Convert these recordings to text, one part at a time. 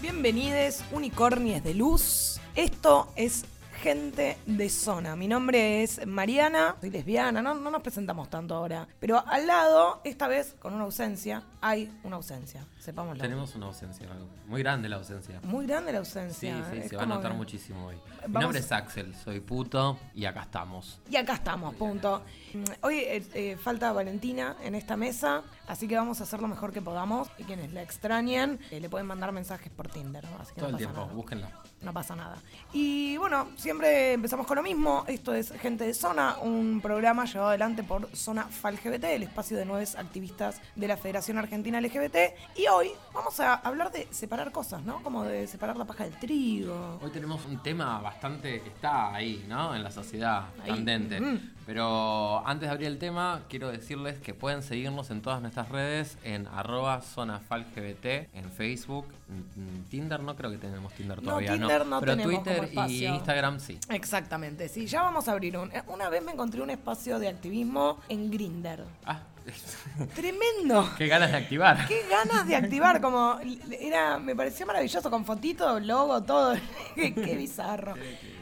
Bienvenidos, unicornies de luz. Esto es gente de zona. Mi nombre es Mariana, soy lesbiana, no, no nos presentamos tanto ahora. Pero al lado, esta vez con una ausencia, hay una ausencia, sepámoslo. Tenemos una ausencia, muy grande la ausencia. Muy grande la Sí, ausencia. sí, es se va a notar que- muchísimo hoy. Mi nombre es Axel, soy puto y acá estamos. Y acá estamos, punto. Mm, Hoy eh, eh, falta Valentina en esta mesa, así que vamos a hacer lo mejor que podamos. Y quienes la extrañen, eh, le pueden mandar mensajes por Tinder, ¿no? Así que Todo no el tiempo, nada. búsquenla. No pasa nada. Y bueno, siempre empezamos con lo mismo. Esto es Gente de Zona, un programa llevado adelante por Zona FalGBT, el espacio de nueve activistas de la Federación Argentina LGBT. Y hoy vamos a hablar de separar cosas, ¿no? Como de separar la paja del trigo. Hoy tenemos un tema bastante que está ahí, ¿no? En la sociedad, Ahí. candente. Mm. Pero antes de abrir el tema, quiero decirles que pueden seguirnos en todas nuestras redes en arroba zonafalgbt, en Facebook, en- en Tinder, no creo que tenemos Tinder No, todavía, Tinder no Pero tenemos como Twitter y. Instagram sí. Exactamente, sí. Ya vamos a abrir un. eh, Una vez me encontré un espacio de activismo en Grinder. Ah, Tremendo. qué ganas de activar. Qué ganas de activar, como era, me pareció maravilloso con fotito, logo, todo. qué, qué bizarro.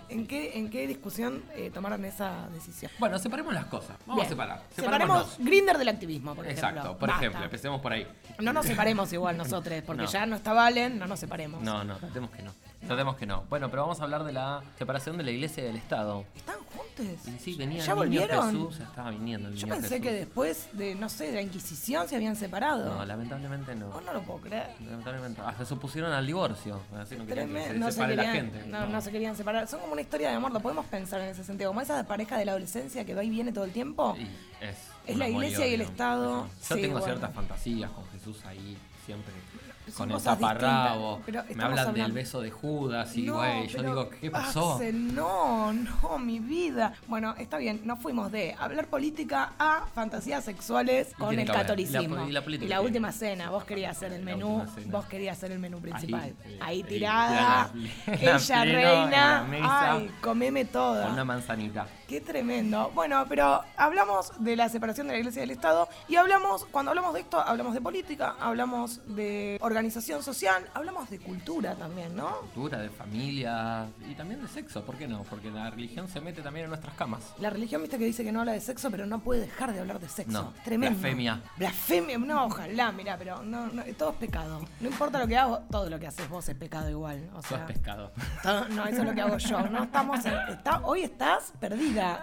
¿En qué, ¿En qué discusión eh, tomaron esa decisión? Bueno, separemos las cosas. Vamos Bien. a separar. Separemos. Grinder del activismo, por ejemplo. Exacto, por Basta. ejemplo, empecemos por ahí. No nos separemos igual nosotros, porque No. ya no está Valen, no nos separemos. No, no, tratemos que no. Tratemos que no. Bueno, pero vamos a hablar de la separación de la iglesia y del Estado. ¿Están sí, venía ¿Ya el niño volvieron? Jesús, estaba viniendo el Yo niño pensé Jesús. que después de, no sé, de la Inquisición se habían separado. No, lamentablemente no. Oh, no lo puedo creer. Lamentablemente. Hasta se opusieron al divorcio. Así no querían que Tremendo, se no se, la querían, gente. no, no se querían separar. Son como una historia de amor, lo podemos pensar en ese sentido. Como esa pareja de la adolescencia que va y viene todo el tiempo. Es la iglesia y el. Estado. Yo Sí, tengo bueno. ciertas fantasías con Jesús ahí, siempre. Con el taparrabo. Me hablan hablando- del beso de Judas y, No, güey, yo digo, ¿qué pasó? Axel, no, no, mi vida. Bueno, está bien, nos fuimos de hablar política a fantasías sexuales con el catolicismo. Y la- y la política Y la tiene. última cena, vos querías hacer el menú, vos querías ser el menú principal. Ahí, Ahí, eh, ahí, tirada, la- la ella reina, mesa. ay, comeme toda. Con una manzanita. Qué tremendo. Bueno, pero hablamos de la separación de la Iglesia y del Estado y hablamos, cuando hablamos de esto, hablamos de política, hablamos de organización social, hablamos de cultura también, ¿no? Cultura, de familia y también de sexo, ¿por qué no? Porque la religión se mete también en nuestras camas. La religión, viste que dice que no habla de sexo, pero no puede dejar de hablar de sexo. No, Tremendo. blasfemia. Blasfemia, no, ojalá, mira, pero no, no, todo es pecado. No importa lo que hago, todo lo que haces vos es pecado igual. O Eso sea, es pescado. todo- no, eso es lo que hago yo. No estamos en- está- hoy estás perdida.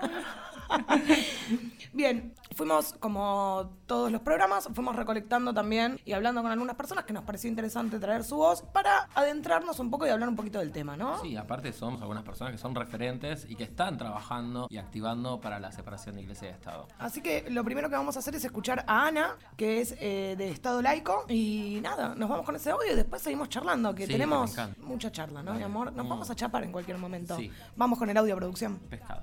Bien, fuimos como todos los programas, fuimos recolectando también y hablando con algunas personas que nos pareció interesante traer su voz para adentrarnos un poco y hablar un poquito del tema, ¿no? Sí, aparte somos algunas personas que son referentes y que están trabajando y activando para la separación de iglesia y Estado. Así que lo primero que vamos a hacer es escuchar a Ana, que es eh, de Estado Laico. Y nada, nos vamos con ese audio y después seguimos charlando, que Sí, tenemos mucha charla, ¿no, mi amor? Nos Mm. vamos a chapar en cualquier momento. Sí. Vamos con el audio producción. Pescado.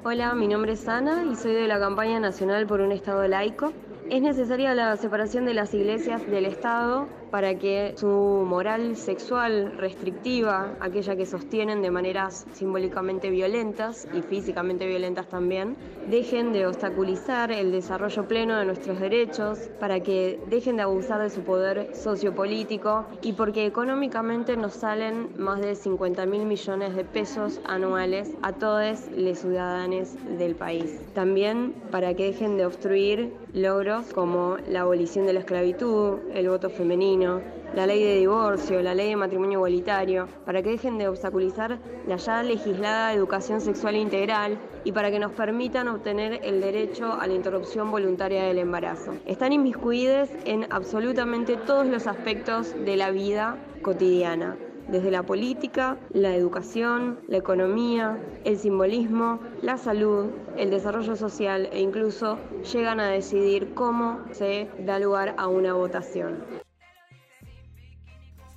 Hola, mi nombre es Ana y soy de la campaña nacional por un Estado laico. Es necesaria la separación de las iglesias del Estado para que su moral sexual restrictiva, aquella que sostienen de maneras simbólicamente violentas y físicamente violentas también, dejen de obstaculizar el desarrollo pleno de nuestros derechos, para que dejen de abusar de su poder sociopolítico y porque económicamente nos salen más de 50 mil millones de pesos anuales a todos los ciudadanos del país. También para que dejen de obstruir logros como la abolición de la esclavitud, el voto femenino, la ley de divorcio, la ley de matrimonio igualitario, para que dejen de obstaculizar la ya legislada educación sexual integral y para que nos permitan obtener el derecho a la interrupción voluntaria del embarazo. Están inmiscuidos en absolutamente todos los aspectos de la vida cotidiana desde la política, la educación, la economía, el simbolismo, la salud, el desarrollo social e incluso llegan a decidir cómo se da lugar a una votación.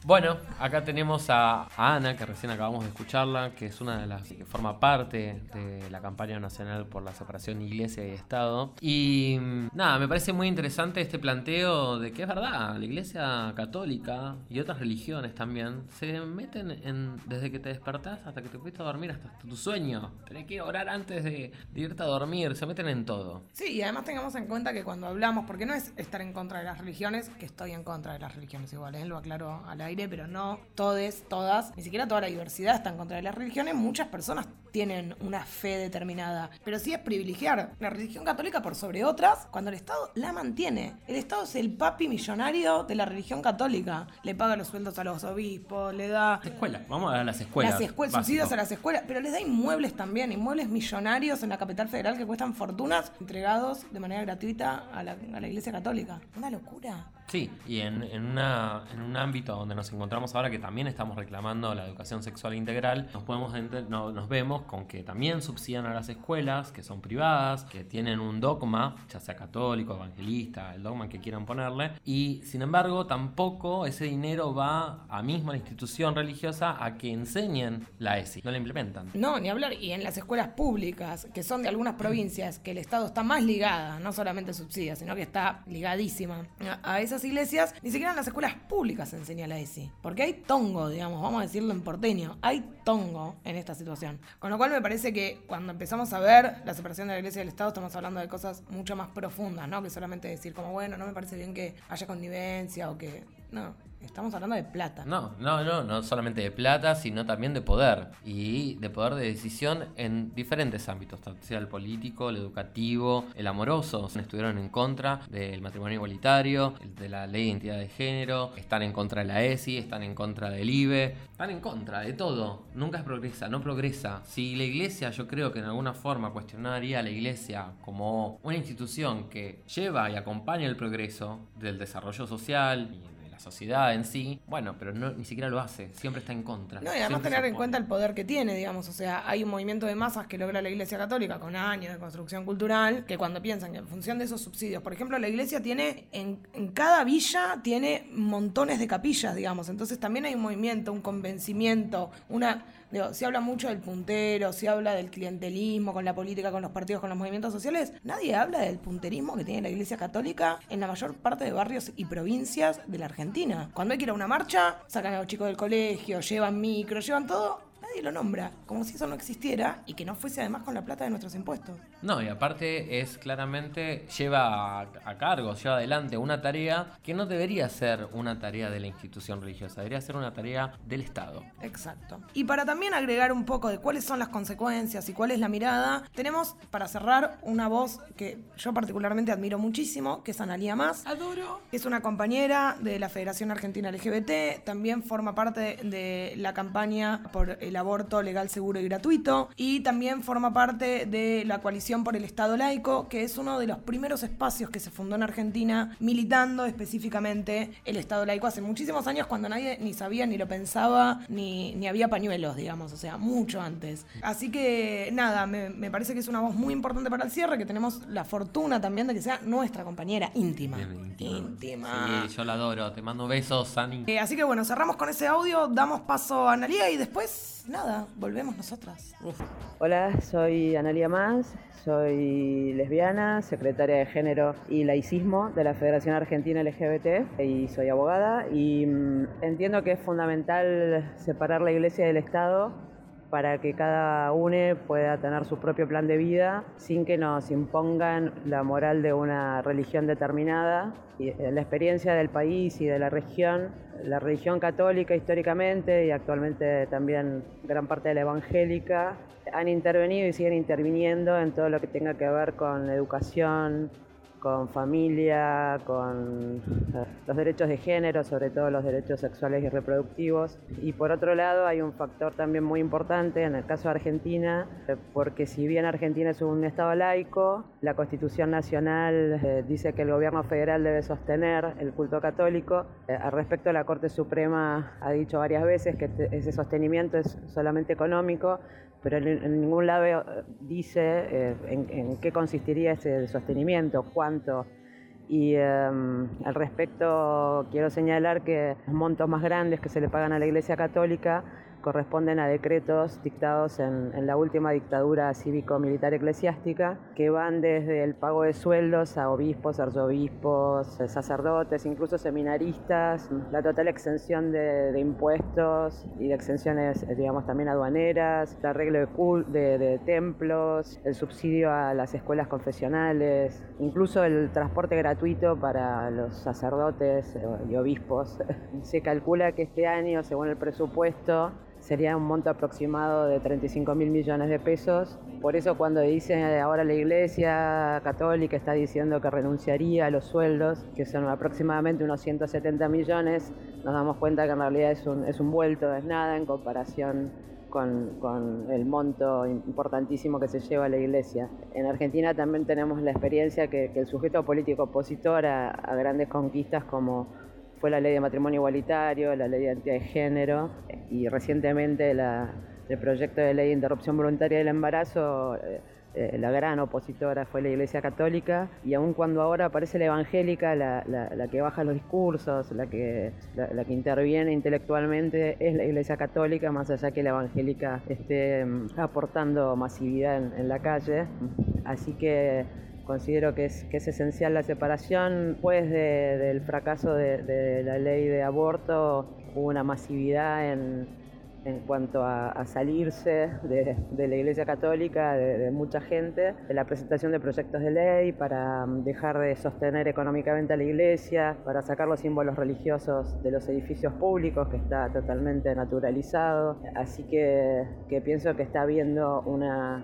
Bueno, acá tenemos a, Ana, que recién acabamos de escucharla, que es una de las que forma parte de la campaña nacional por la separación Iglesia y Estado. Y mm, nada, me parece muy interesante este planteo de que es verdad, la Iglesia católica y otras religiones también se meten en desde que te despertás hasta que te fuiste a dormir, hasta tu sueño. Tenés que orar antes de, irte a dormir, se meten en todo. Sí, y además tengamos en cuenta que cuando hablamos, porque no es estar en contra de las religiones, que estoy en contra de las religiones igual, ¿eh? lo aclaro al aire pero no todes, todas, ni siquiera toda la diversidad está en contra de las religiones. Muchas personas tienen una fe determinada, pero sí es privilegiar la religión católica por sobre otras cuando el Estado la mantiene. El Estado es el papi millonario de la religión católica. Le paga los sueldos a los obispos, le da... Escuelas, vamos a las escuelas. Las escuelas, subsidios a las escuelas, pero les da inmuebles también, inmuebles millonarios en la capital federal que cuestan fortunas entregados de manera gratuita a la, a la Iglesia Católica. Una locura. Sí, y en, en, una, en un ámbito donde nos encontramos ahora que también estamos reclamando la educación sexual integral, nos, podemos no, nos vemos con que también subsidian a las escuelas, que son privadas, que tienen un dogma, ya sea católico, evangelista, el dogma que quieran ponerle, y sin embargo tampoco ese dinero va a misma la institución religiosa a que enseñen la ESI, no la implementan. No, ni hablar, y en las escuelas públicas, que son de algunas provincias, que el Estado está más ligada, no solamente subsidia, sino que está ligadísima a esas iglesias, ni siquiera en las escuelas públicas se enseña la ESI. Porque hay tongo, digamos, vamos a decirlo en porteño, hay tongo en esta situación. Con lo cual me parece que cuando empezamos a ver la separación de la iglesia y del Estado, estamos hablando de cosas mucho más profundas, ¿no? Que solamente decir como, bueno, no me parece bien que haya connivencia o que... No, Estamos hablando de plata. No, no, no, no solamente de plata, sino también de poder. Y de poder de decisión en diferentes ámbitos, sea el político, el educativo, el amoroso. Estuvieron en contra del matrimonio igualitario, de la ley de identidad de género, están en contra de la ESI, están en contra del IBE, están en contra de todo. Nunca es progresa, no progresa. Si la iglesia, yo creo que en alguna forma cuestionaría a la iglesia como una institución que lleva y acompaña el progreso del desarrollo social y sociedad en sí, bueno, pero no, ni siquiera lo hace, siempre está en contra. No, y además tener en cuenta el poder que tiene, digamos, o sea, hay un movimiento de masas que logra la Iglesia Católica con años de construcción cultural, que cuando piensan que en función de esos subsidios, por ejemplo, la Iglesia tiene, en, en cada villa tiene montones de capillas, digamos, entonces también hay un movimiento, un convencimiento, una se habla mucho del puntero, se habla del clientelismo con la política, con los partidos, con los movimientos sociales. Nadie habla del punterismo que tiene la Iglesia Católica en la mayor parte de barrios y provincias de la Argentina. Cuando hay que ir a una marcha, sacan a los chicos del colegio, llevan micro, llevan todo nadie lo nombra, como si eso no existiera y que no fuese además con la plata de nuestros impuestos. No, y aparte es claramente, lleva a, cargo, lleva adelante una tarea que no debería ser una tarea de la institución religiosa, debería ser una tarea del Estado. Exacto. Y para también agregar un poco de cuáles son las consecuencias y cuál es la mirada, tenemos para cerrar una voz que yo particularmente admiro muchísimo, que es Analía Más. Adoro. Es una compañera de la Federación Argentina LGBT, también forma parte de la campaña por el aborto legal, seguro y gratuito. Y también forma parte de la coalición por el Estado laico, que es uno de los primeros espacios que se fundó en Argentina, militando específicamente el Estado laico hace muchísimos años, cuando nadie ni sabía, ni lo pensaba, ni, ni había pañuelos, digamos, o sea, mucho antes. Así que nada, me, me, parece que es una voz muy importante para el cierre, que tenemos la fortuna también de que sea nuestra compañera íntima. íntima. Sí, yo la adoro. Te mando besos, Sani. Eh, así que bueno, cerramos con ese audio, damos paso a Analia y después nada, volvemos nosotras. Hola, soy Analia Más, soy lesbiana, secretaria de género y laicismo de la Federación Argentina LGBT y soy abogada y mm, entiendo que es fundamental separar la iglesia del Estado para que cada uno pueda tener su propio plan de vida sin que nos impongan la moral de una religión determinada. Y la experiencia del país y de la región, la religión católica históricamente y actualmente también gran parte de la evangélica, han intervenido y siguen interviniendo en todo lo que tenga que ver con educación, con familia, con eh, los derechos de género, sobre todo los derechos sexuales y reproductivos. Y por otro lado hay un factor también muy importante en el caso de Argentina, eh, porque si bien Argentina es un Estado laico, la Constitución Nacional eh, dice que el gobierno federal debe sostener el culto católico. al respecto, la Corte Suprema ha dicho varias veces que ese sostenimiento es solamente económico, pero en, ningún lado dice en, en, qué consistiría ese sostenimiento, Y em, al respecto quiero señalar que los montos más grandes que se le pagan a la Iglesia Católica corresponden a decretos dictados en, la última dictadura cívico-militar eclesiástica, que van desde el pago de sueldos a obispos, arzobispos, eh, sacerdotes, incluso seminaristas, la total exención de, impuestos y de exenciones, eh, digamos, también aduaneras, el arreglo de, de templos, el subsidio a las escuelas confesionales, incluso el transporte gratuito para los sacerdotes eh, y obispos. Se calcula que este año, según el presupuesto, sería un monto aproximado de 35 mil millones de pesos. Por eso cuando dice ahora la Iglesia Católica está diciendo que renunciaría a los sueldos, que son aproximadamente unos 170 millones, nos damos cuenta que en realidad es un, es un vuelto, es nada en comparación con, el monto importantísimo que se lleva la Iglesia. En Argentina también tenemos la experiencia que, el sujeto político opositor a grandes conquistas como fue la ley de matrimonio igualitario, la ley de identidad de género y recientemente el proyecto de ley de interrupción voluntaria del embarazo. Eh, eh, la gran opositora fue la Iglesia Católica y aun cuando ahora aparece la evangélica, la, que baja los discursos, la que, la, que interviene intelectualmente es la Iglesia Católica, más allá que la evangélica esté mm, aportando masividad en la calle. Así que Considero que es, que es esencial la separación. Después del fracaso de, la ley de aborto hubo una masividad en, en cuanto a, salirse de, la Iglesia Católica, de, mucha gente, de la presentación de proyectos de ley para um, dejar de sostener económicamente a la Iglesia, para sacar los símbolos religiosos de los edificios públicos, que está totalmente naturalizado. Así que, que pienso que está habiendo una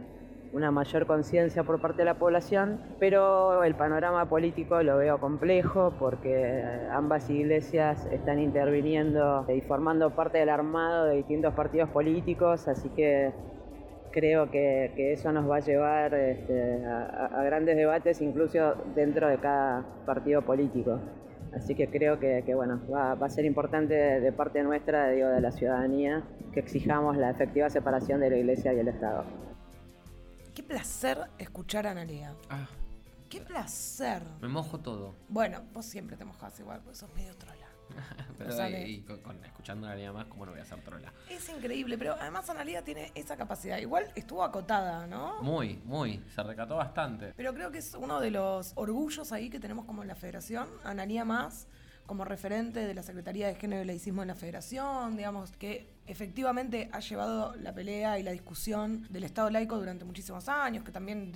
una mayor conciencia por parte de la población, pero el panorama político lo veo complejo porque ambas iglesias están interviniendo y formando parte del armado de distintos partidos políticos, así que creo que, eso nos va a llevar este, a, grandes debates incluso dentro de cada partido político. Así que creo que, bueno, va, a ser importante de, parte nuestra, digo, de la ciudadanía, que exijamos la efectiva separación de la Iglesia y el Estado. Qué placer escuchar a Analia. Ah. Qué placer. Me mojo todo. Bueno, vos siempre te mojas igual, porque sos medio trola. pero y, con, escuchando a Analia más, ¿cómo no voy a ser trola? Es increíble, pero además Analia tiene esa capacidad. Igual estuvo acotada, ¿no? Muy, muy. Se recató bastante. Pero creo que es uno de los orgullos ahí que tenemos como en la federación. Analia más como referente de la Secretaría de Género y Laicismo en la Federación, digamos, que efectivamente ha llevado la pelea y la discusión del Estado laico durante muchísimos años, que también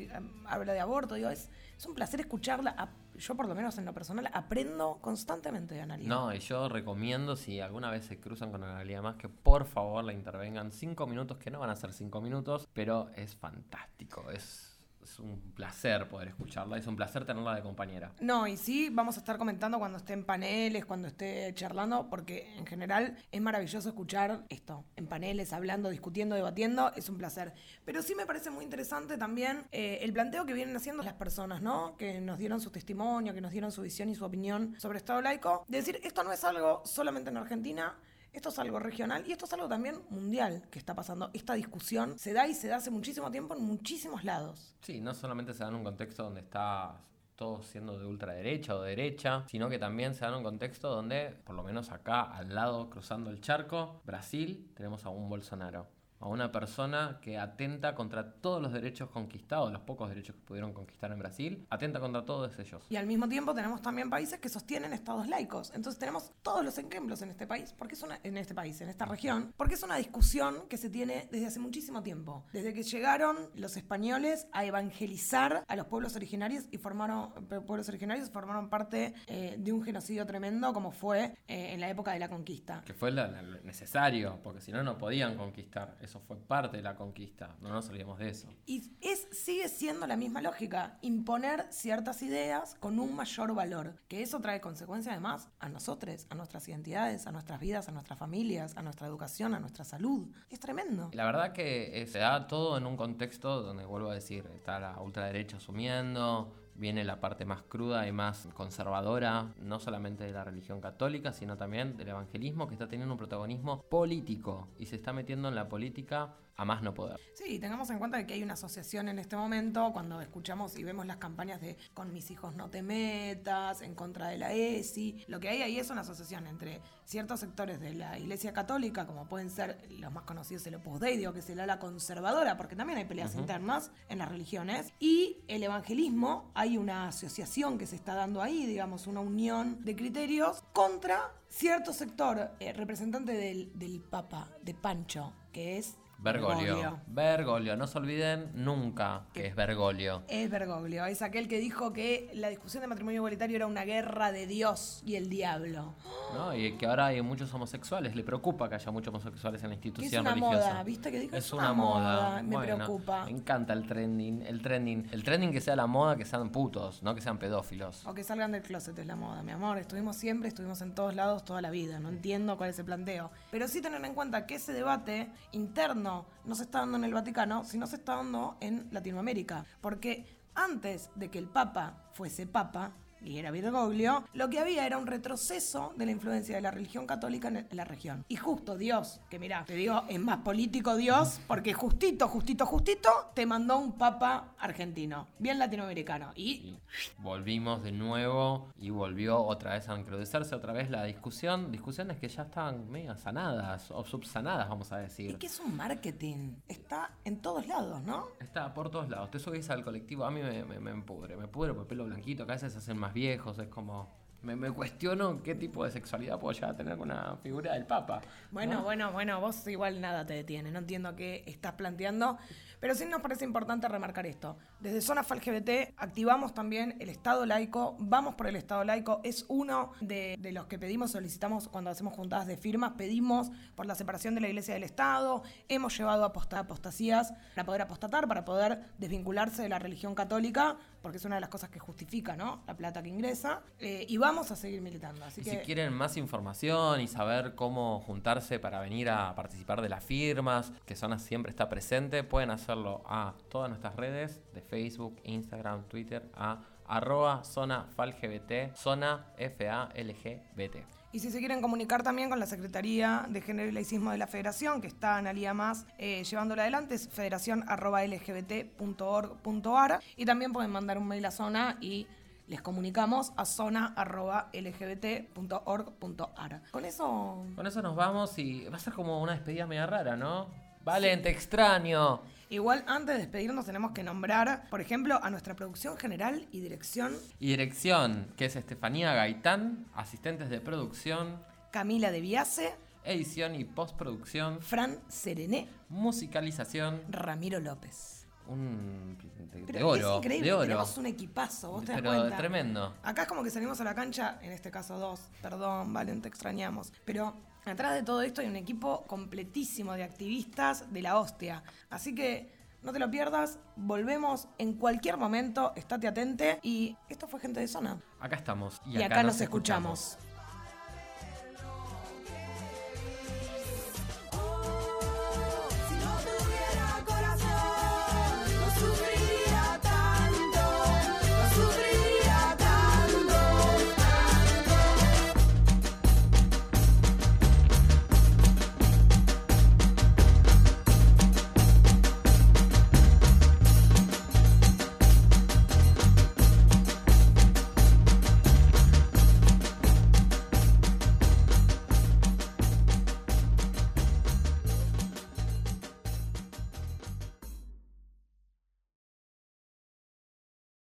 habla de aborto, digo, es, es un placer escucharla. Yo por lo menos en lo personal aprendo constantemente de Analia. No, y yo recomiendo si alguna vez se cruzan con Analia más que por favor la intervengan cinco minutos, que no van a ser cinco minutos, pero es fantástico, es es un placer poder escucharla, es un placer tenerla de compañera. No, y sí, vamos a estar comentando cuando esté en paneles, cuando esté charlando, porque en general es maravilloso escuchar esto, en paneles, hablando, discutiendo, debatiendo, es un placer. Pero sí me parece muy interesante también eh, el planteo que vienen haciendo las personas, ¿no? Que nos dieron su testimonio, que nos dieron su visión y su opinión sobre Estado laico. De decir, esto no es algo solamente en Argentina, esto es algo regional y esto es algo también mundial que está pasando. Esta discusión se da y se da hace muchísimo tiempo en muchísimos lados. Sí, no solamente se da en un contexto donde está todo siendo de ultraderecha o derecha, sino que también se da en un contexto donde, por lo menos acá al lado, cruzando el charco, Brasil, tenemos a un Bolsonaro a una persona que atenta contra todos los derechos conquistados, los pocos derechos que pudieron conquistar en Brasil, atenta contra todos ellos. Y al mismo tiempo tenemos también países que sostienen estados laicos. Entonces tenemos todos los ejemplos en este país, porque es una, en este país, en esta región, porque es una discusión que se tiene desde hace muchísimo tiempo. Desde que llegaron los españoles a evangelizar a los pueblos originarios y formaron pueblos originarios formaron parte eh, de un genocidio tremendo como fue eh, en la época de la conquista. Que fue necesario, porque si no no podían conquistar eso fue parte de la conquista, no nos olvidemos de eso. Y es, sigue siendo la misma lógica, imponer ciertas ideas con un mayor valor, que eso trae consecuencias además a nosotros, a nuestras identidades, a nuestras vidas, a nuestras familias, a nuestra educación, a nuestra salud. Es tremendo. La verdad que se da todo en un contexto donde, vuelvo a decir, está la ultraderecha asumiendo, viene la parte más cruda y más conservadora, no solamente de la religión católica, sino también del evangelismo, que está teniendo un protagonismo político y se está metiendo en la política a más no poder. Sí, tengamos en cuenta que hay una asociación en este momento cuando escuchamos y vemos las campañas de con mis hijos no te metas, en contra de la ESI. Lo que hay ahí es una asociación entre ciertos sectores de la Iglesia Católica, como pueden ser los más conocidos el Opus Dei, digo que es el ala conservadora, porque también hay peleas internas en las religiones, y el evangelismo. Hay una asociación que se está dando ahí, digamos, una unión de criterios contra cierto sector eh, representante del, del Papa, de Pancho, que es Bergoglio. Bergoglio. No se olviden nunca que es Bergoglio. Es Bergoglio. Es aquel que dijo que la discusión de matrimonio igualitario era una guerra de Dios y el diablo. ¿No? Y que ahora hay muchos homosexuales. Le preocupa que haya muchos homosexuales en la institución es una religiosa. moda, ¿viste? Que dijo es una, moda. Me Bueno, preocupa. Me encanta el trending. El trending. El trending que sea la moda, que sean putos, no que sean pedófilos. O que salgan del closet es la moda, mi amor. Estuvimos siempre, estuvimos en todos lados toda la vida. No entiendo cuál es el planteo. Pero sí tener en cuenta que ese debate interno no se está dando en el Vaticano, sino se está dando en Latinoamérica. Porque antes de que el Papa fuese Papa, y era Bergoglio, lo que había era un retroceso de la influencia de la religión católica en la región. Y justo Dios, que mirá, te digo, es más político Dios, porque justito, justito, justito, te mandó un papa argentino, bien latinoamericano. Y Y volvimos de nuevo y volvió otra vez a encrudecerse otra vez la discusión. Discusiones que ya están medio sanadas o subsanadas, vamos a ¿Y decir. qué es un marketing? Está en todos lados, ¿no? Está por todos lados. Te subís al colectivo, a mí me, me, me pudre. Me pudre por el pelo blanquito, que a veces hacen más viejos. Es como. Me, me cuestiono qué tipo de sexualidad puedo llegar a tener con una figura del Papa. Bueno, ¿no? bueno, bueno, vos igual nada te detiene, no entiendo qué estás planteando, pero sí nos parece importante remarcar esto. Desde Zona FalGBT activamos también el Estado laico, vamos por el Estado laico, es uno de, de los que pedimos, solicitamos cuando hacemos juntadas de firmas, pedimos por la separación de la Iglesia del Estado, hemos llevado apostasías para poder apostatar, para poder desvincularse de la religión católica, porque es una de las cosas que justifica, ¿no? La plata que ingresa, eh, y vamos a seguir militando. Así Y que... si quieren más información y saber cómo juntarse para venir a participar de las firmas, que Zona siempre está presente, pueden hacerlo a todas nuestras redes de Facebook, Instagram, Twitter, a arroba zona falgbt, zona FALGBT. Y si se quieren comunicar también con la Secretaría de Género y Laicismo de la Federación, que está Analia Más eh, llevándola adelante, es federación.lgbt.org.ar. Y también pueden mandar un mail a Zona y les comunicamos a zona.lgbt.org.ar. Con eso... Con eso nos vamos y va a ser como una despedida media rara, ¿no? Valen, te extraño. Igual antes de despedirnos tenemos que nombrar, por ejemplo, a nuestra producción general y dirección, Y dirección, que es Estefanía Gaitán, asistentes de producción, Camila de Viase, edición y postproducción, Fran Serené, musicalización, Ramiro López. un de, oro, es increíble, de oro. tenemos un equipazo, vos te das Pero cuenta. tremendo. Acá es como que salimos a la cancha, en este caso dos, perdón, Valen, te extrañamos. Pero atrás de todo esto hay un equipo completísimo de activistas de la hostia. Así que no te lo pierdas, volvemos en cualquier momento, estate atente. Y esto fue Gente de Zona. Acá estamos. Y, acá, nos escuchamos.